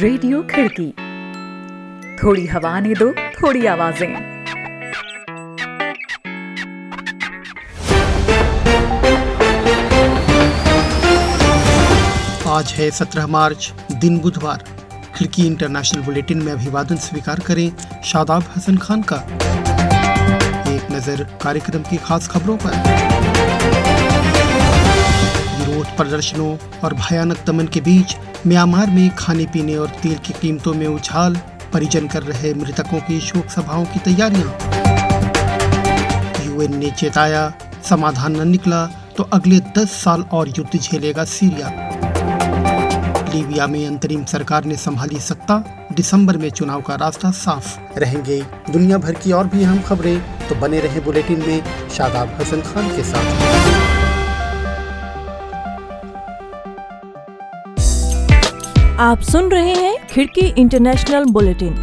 Radio खिड़की। थोड़ी हवा ने दो, थोड़ी आवाज़ें। आज है 17 मार्च, दिन बुधवार। खिड़की इंटरनेशनल बुलेटिन में अभिवादन स्वीकार करें शादाब हसन खान का। एक नज़र कार्यक्रम की खास खबरों पर। विरोध, प्रदर्शनों और भयानक दमन के बीच म्यांमार में खाने पीने और तेल की कीमतों में उछाल, परिजन कर रहे मृतकों की शोक सभाओं की तैयारियाँ। यूएन ने चेताया, समाधान न निकला तो अगले 10 साल और युद्ध झेलेगा सीरिया। लीबिया में अंतरिम सरकार ने संभाली सत्ता, दिसंबर में चुनाव का रास्ता साफ़। रहेंगे दुनिया भर की और भी अहम खबरें तो बने रहे बुलेटिन में शादाब हसन खान के साथ। आप सुन रहे हैं खिड़की इंटरनेशनल बुलेटिन।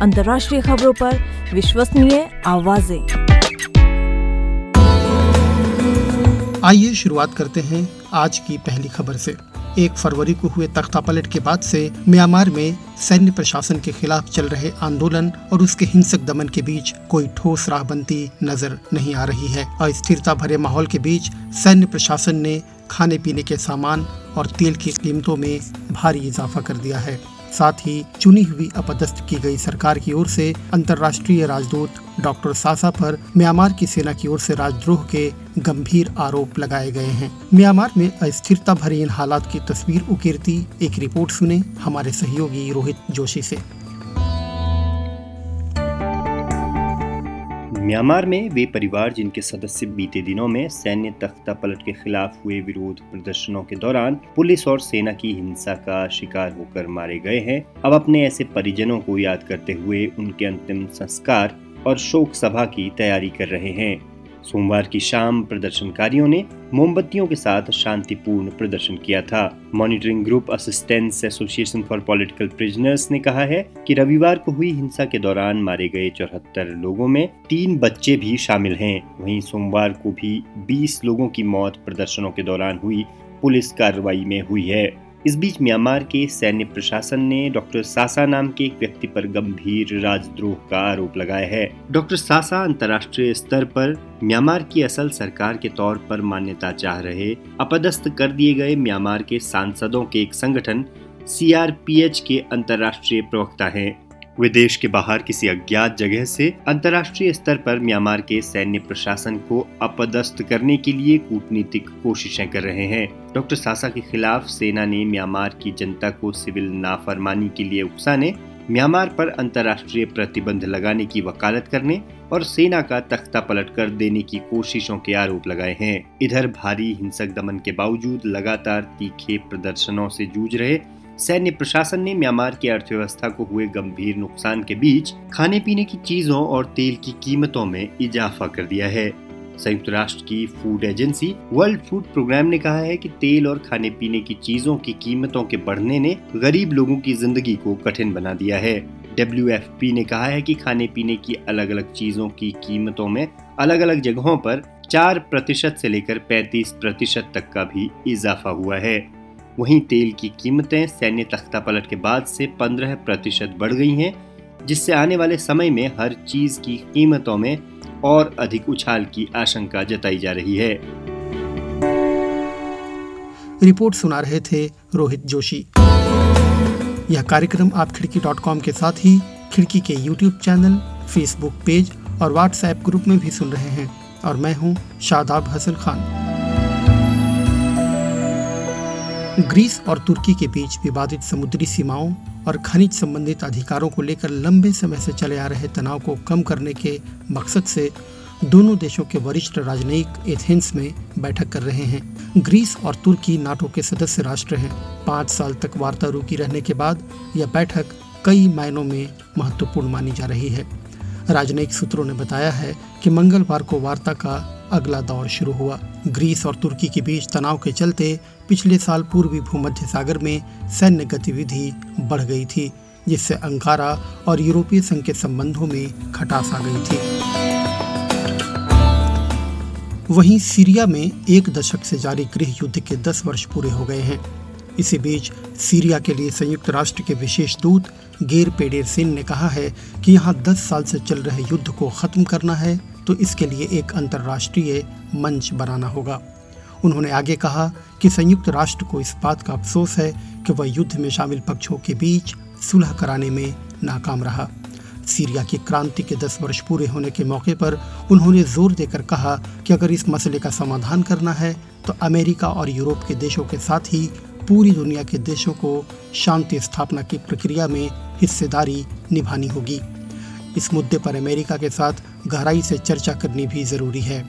अंतर्राष्ट्रीय खबरों पर विश्वसनीय आवाज़ें। आइए शुरुआत करते हैं आज की पहली खबर से। एक फरवरी को हुए तख्ता पलट के बाद से म्यांमार में सैन्य प्रशासन के खिलाफ चल रहे आंदोलन और उसके हिंसक दमन के बीच कोई ठोस राह बनती नज़र नहीं आ रही है। अस्थिरता भरे माहौल के बीच सैन्य प्रशासन ने खाने पीने के सामान और तेल की कीमतों में भारी इजाफा कर दिया है। साथ ही चुनी हुई अपदस्थ की गई सरकार की ओर से अंतर्राष्ट्रीय राजदूत डॉक्टर सासा पर म्यांमार की सेना की ओर से राजद्रोह के गंभीर आरोप लगाए गए हैं। म्यांमार में अस्थिरता भरी इन हालात की तस्वीर उकेरती एक रिपोर्ट सुने हमारे सहयोगी रोहित जोशी से। म्यांमार में वे परिवार जिनके सदस्य बीते दिनों में सैन्य तख्ता पलट के खिलाफ हुए विरोध प्रदर्शनों के दौरान पुलिस और सेना की हिंसा का शिकार होकर मारे गए हैं। अब अपने ऐसे परिजनों को याद करते हुए उनके अंतिम संस्कार और शोक सभा की तैयारी कर रहे हैं। सोमवार की शाम प्रदर्शनकारियों ने मोमबत्तियों के साथ शांतिपूर्ण प्रदर्शन किया था। Monitoring group Assistance Association for Political Prisoners ने कहा है कि रविवार को हुई हिंसा के दौरान मारे गए चौहत्तर लोगों में तीन बच्चे भी शामिल हैं। वहीं सोमवार को भी 20 लोगों की मौत प्रदर्शनों के दौरान हुई। पुलिस कार्रवाई में हुई है। इस बीच म्यांमार के सैन्य प्रशासन ने डॉक्टर सासा नाम के एक व्यक्ति पर गंभीर राजद्रोह का आरोप लगाया है। डॉक्टर सासा अंतर्राष्ट्रीय स्तर पर म्यांमार की असल सरकार के तौर पर मान्यता चाह रहे, अपदस्थ कर दिए गए म्यांमार के सांसदों के एक संगठन, सीआरपीएच के अंतर्राष्ट्रीय प्रवक्ता हैं। वे देश के बाहर किसी अज्ञात जगह से अंतर्राष्ट्रीय स्तर पर म्यांमार के सैन्य प्रशासन को अपदस्थ करने के लिए कूटनीतिक कोशिशें कर रहे हैं। डॉक्टर सासा के खिलाफ सेना ने म्यांमार की जनता को सिविल नाफरमानी के लिए उकसाने म्यांमार पर अंतर्राष्ट्रीय प्रतिबंध लगाने की वकालत करने और सेना का तख्ता पलट कर देने की कोशिशों के आरोप लगाए हैं। इधर भारी हिंसक दमन के बावजूद लगातार तीखे प्रदर्शनों से जूझ रहे सैन्य प्रशासन ने म्यांमार की अर्थव्यवस्था को हुए गंभीर नुकसान के बीच खाने पीने की चीज़ों और तेल की कीमतों में इजाफा कर दिया है। संयुक्त राष्ट्र की food agency World Food Programme ने कहा है कि तेल और खाने पीने की चीज़ों की कीमतों के बढ़ने ने गरीब लोगों की ज़िंदगी को कठिन बना दिया है। डब्ल्यूएफपी ने कहा है कि खाने पीने की अलग अलग चीज़ों की कीमतों में अलग अलग जगहों पर चार प्रतिशत से लेकर पैंतीस प्रतिशत तक का भी इजाफा हुआ है। वहीं तेल की कीमतें सैन्य तख्ता पलट के बाद से 15 प्रतिशत बढ़ गई हैं, जिससे आने वाले समय में हर चीज़ की कीमतों में और अधिक उछाल की आशंका जताई जा रही है। रिपोर्ट सुना रहे थे रोहित जोशी। यह कार्यक्रम आप खिड़की डॉट कॉम के साथ ही खिड़की के यूट्यूब चैनल, फेसबुक पेज और व्हाट्सएप ग्रुप में भी सुन रहे हैं। और मैं हूँ शादाब हसन खान। ग्रीस और तुर्की के बीच विवादित समुद्री सीमाओं और खनिज संबंधित अधिकारों को लेकर लंबे समय से चले आ रहे तनाव को कम करने के मकसद से दोनों देशों के वरिष्ठ राजनयिक एथेंस में बैठक कर रहे हैं। ग्रीस और तुर्की नाटो के सदस्य राष्ट्र हैं। पाँच साल तक वार्ता रुकी रहने के बाद यह बैठक कई मायनों में महत्वपूर्ण मानी जा रही है। राजनयिक सूत्रों ने बताया है कि मंगलवार को वार्ता का अगला दौर शुरू हुआ। ग्रीस और तुर्की के बीच तनाव के चलते पिछले साल पूर्वी भूमध्य सागर में सैन्य गतिविधि बढ़ गई थी, जिससे अंकारा और यूरोपीय संघ के संबंधों में खटास आ गई थी। वहीं सीरिया में एक दशक से जारी गृह युद्ध के 10 वर्ष पूरे हो गए हैं। इसी बीच सीरिया के लिए संयुक्त राष्ट्र के विशेष दूत गेर पेडेर सिंह ने कहा है कि यहाँ 10 साल से चल रहे युद्ध को खत्म करना है तो इसके लिए एक अंतर्राष्ट्रीय मंच बनाना होगा। उन्होंने आगे कहा कि संयुक्त राष्ट्र को इस बात का अफसोस है कि वह युद्ध में शामिल पक्षों के बीच सुलह कराने में नाकाम रहा। सीरिया की क्रांति के दस वर्ष पूरे होने के मौके पर उन्होंने ज़ोर देकर कहा कि अगर इस मसले का समाधान करना है तो अमेरिका और यूरोप के देशों के साथ ही पूरी दुनिया के देशों को शांति स्थापना की प्रक्रिया में हिस्सेदारी निभानी होगी। इस मुद्दे पर अमेरिका के साथ गहराई से चर्चा करनी भी ज़रूरी है।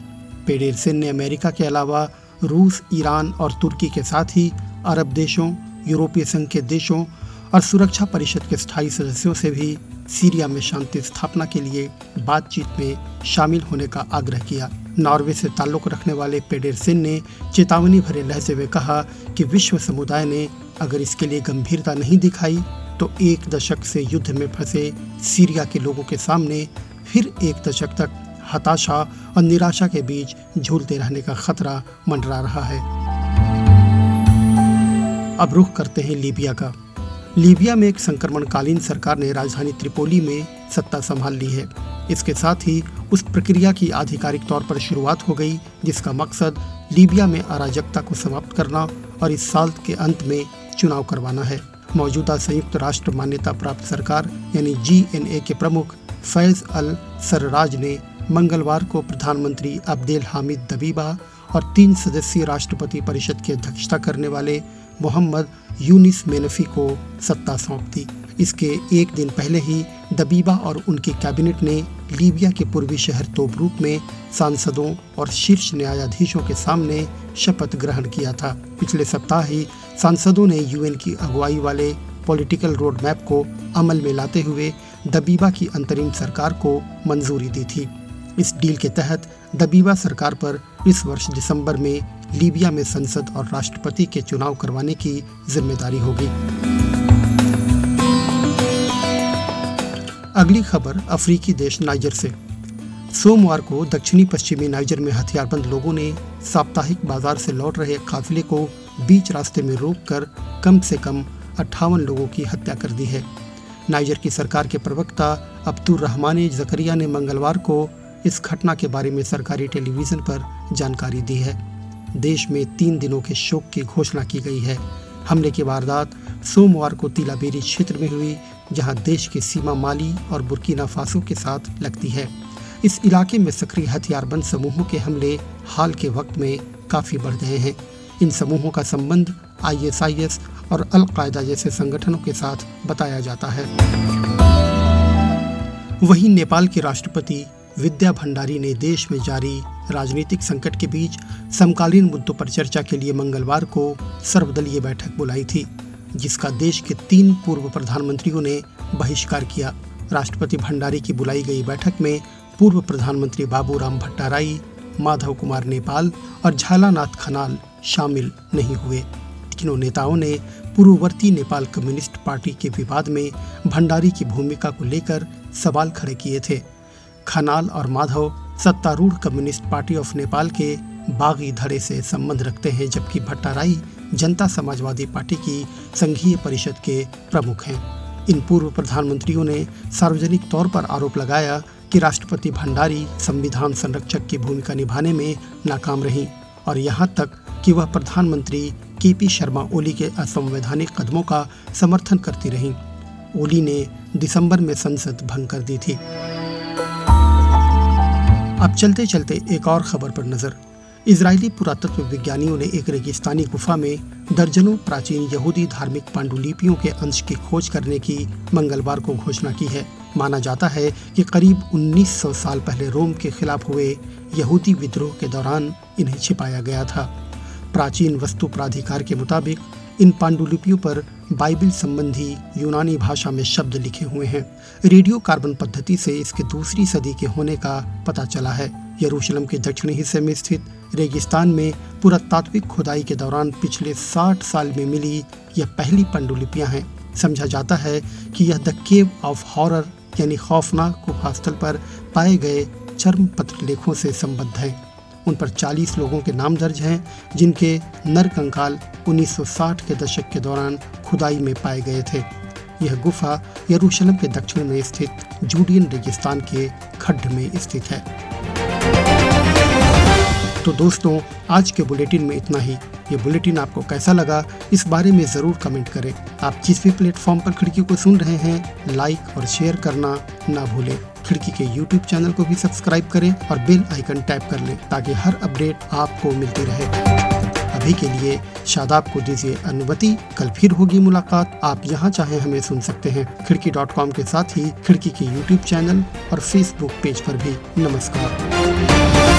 पेडेर ने अमेरिका के अलावा रूस, ईरान और तुर्की के साथ ही अरब देशों, यूरोपीय संघ के देशों और सुरक्षा परिषद के स्थायी सदस्यों से भी सीरिया में शांति स्थापना के लिए बातचीत में शामिल होने का आग्रह किया। नॉर्वे से ताल्लुक रखने वाले पेडेर सिंह ने चेतावनी भरे लहजे में कहा कि विश्व समुदाय ने अगर इसके लिए गंभीरता नहीं दिखाई तो एक दशक से युद्ध में फंसे सीरिया के लोगों के सामने फिर एक दशक तक हताशा और निराशा के बीच झूलते रहने का खतरा मंडरा रहा है। अब रुख करते हैं लीबिया का। लीबिया में एक संक्रमणकालीन सरकार ने राजधानी त्रिपोली में सत्ता संभाल ली है। इसके साथ ही उस प्रक्रिया की आधिकारिक तौर पर शुरुआत हो गई, जिसका मकसद लीबिया में अराजकता को समाप्त करना और इस साल के अंत में चुनाव करवाना है। मौजूदा संयुक्त राष्ट्र मान्यता प्राप्त सरकार, यानी जीएनए के प्रमुख, फैज अल सरराज ने मंगलवार को प्रधानमंत्री अब्देल हामिद दबीबा और तीन सदस्यीय राष्ट्रपति परिषद की अध्यक्षता करने वाले मोहम्मद यूनिस मेनफी को सत्ता सौंप दी। इसके एक दिन पहले ही दबीबा और उनकी कैबिनेट ने लीबिया के पूर्वी शहर तोबरूक में सांसदों और शीर्ष न्यायाधीशों के सामने शपथ ग्रहण किया था। पिछले सप्ताह ही सांसदों ने यूएन की अगुवाई वाले पॉलिटिकल रोड मैप को अमल में लाते हुए दबीबा की अंतरिम सरकार को मंजूरी दी थी। इस डील के तहत दबीबा सरकार पर इस वर्ष दिसंबर में लीबिया में संसद और राष्ट्रपति के चुनाव करवाने की ज़िम्मेदारी होगी। अगली खबर अफ्रीकी देश नाइजर से। सोमवार को दक्षिणी पश्चिमी नाइजर में हथियारबंद लोगों ने साप्ताहिक बाज़ार से लौट रहे काफिले को बीच रास्ते में रोककर कम से कम अट्ठावन लोगों की हत्या कर दी है। नाइजर की सरकार के प्रवक्ता अब्दुल रहमान जकरिया ने मंगलवार को इस घटना के बारे में सरकारी टेलीविज़न पर जानकारी दी है। देश में तीन दिनों के शोक की घोषणा की गई है। हमले की वारदात सोमवार को तिलाबेरी क्षेत्र में हुई जहाँ देश की सीमा माली और बुर्किना फासो के साथ लगती है। इस इलाके में सक्रिय हथियारबंद समूहों के हमले हाल के वक्त में काफ़ी बढ़ गए हैं। इन समूहों का संबंध आईएसआईएस और अलकायदा जैसे संगठनों के साथ बताया जाता है। वहीं नेपाल के राष्ट्रपति विद्या भंडारी ने देश में जारी राजनीतिक संकट के बीच समकालीन मुद्दों पर चर्चा के लिए मंगलवार को सर्वदलीय बैठक बुलाई थी। जिसका देश के तीन पूर्व प्रधानमंत्रियों ने बहिष्कार किया। राष्ट्रपति भंडारी की बुलाई गई बैठक में पूर्व प्रधानमंत्री बाबूराम भट्टाराई, माधव कुमार नेपाल और झालानाथ खनाल शामिल नहीं हुए। तीनों नेताओं ने पूर्ववर्ती नेपाल कम्युनिस्ट पार्टी के विवाद में भंडारी की भूमिका को लेकर सवाल खड़े किए थे। खनाल और माधव सत्तारूढ़ कम्युनिस्ट पार्टी ऑफ़ नेपाल के बागी धड़े से संबंध रखते हैं, जबकि भट्टाराई जनता समाजवादी पार्टी की संघीय परिषद के प्रमुख हैं। इन पूर्व प्रधानमंत्रियों ने सार्वजनिक तौर पर आरोप लगाया कि राष्ट्रपति भंडारी संविधान संरक्षक की भूमिका निभाने में नाकाम रही और यहाँ तक कि वह प्रधानमंत्री के पी शर्मा ओली के असंवैधानिक कदमों का समर्थन करती रहीं। ओली ने दिसंबर में संसद भंग कर दी थी। अब चलते चलते एक और खबर पर नज़र। इजरायली पुरातत्व विज्ञानियों ने एक रेगिस्तानी गुफा में दर्जनों प्राचीन यहूदी धार्मिक पांडुलिपियों के अंश की खोज करने की मंगलवार को घोषणा की है। माना जाता है कि करीब 1900 साल पहले रोम के खिलाफ हुए यहूदी विद्रोह के दौरान इन्हें छिपाया गया था। प्राचीन वस्तु प्राधिकार के मुताबिक इन पांडुलिपियों पर बाइबल संबंधी यूनानी भाषा में शब्द लिखे हुए हैं। रेडियो कार्बन पद्धति से इसके दूसरी सदी के होने का पता चला है। यरूशलेम के दक्षिणी हिस्से में स्थित रेगिस्तान में पुरातात्विक खुदाई के दौरान पिछले 60 साल में मिली यह पहली पांडुलिपियाँ हैं। समझा जाता है कि यह द केव ऑफ़ हॉरर, यानी खौफनाक गुफास्थल पर पाए गए चर्म पत्र लेखों से संबद्ध है। उन पर 40 लोगों के नाम दर्ज हैं, जिनके नर कंकाल 1960 के दशक के दौरान खुदाई में पाए गए थे। यह गुफा यरूशलेम के दक्षिण में स्थित जूडियन रेगिस्तान के खड्ड में स्थित है। तो दोस्तों, आज के बुलेटिन में इतना ही। ये बुलेटिन आपको कैसा लगा, इस बारे में ज़रूर कमेंट करें। आप जिस भी प्लेटफॉर्म पर खिड़की को सुन रहे हैं, लाइक और शेयर करना ना भूलें। खिड़की के यूट्यूब चैनल को भी सब्सक्राइब करें और बेल आइकन टैप कर लें, ताकि हर अपडेट आपको मिलती रहे। अभी के लिए शादाब को दीजिए अनुमति। कल फिर होगी मुलाकात। आप यहाँ चाहे हमें सुन सकते हैं। खिड़की डॉट कॉम के साथ ही खिड़की के यूट्यूब चैनल और फेसबुक पेज पर भी। नमस्कार।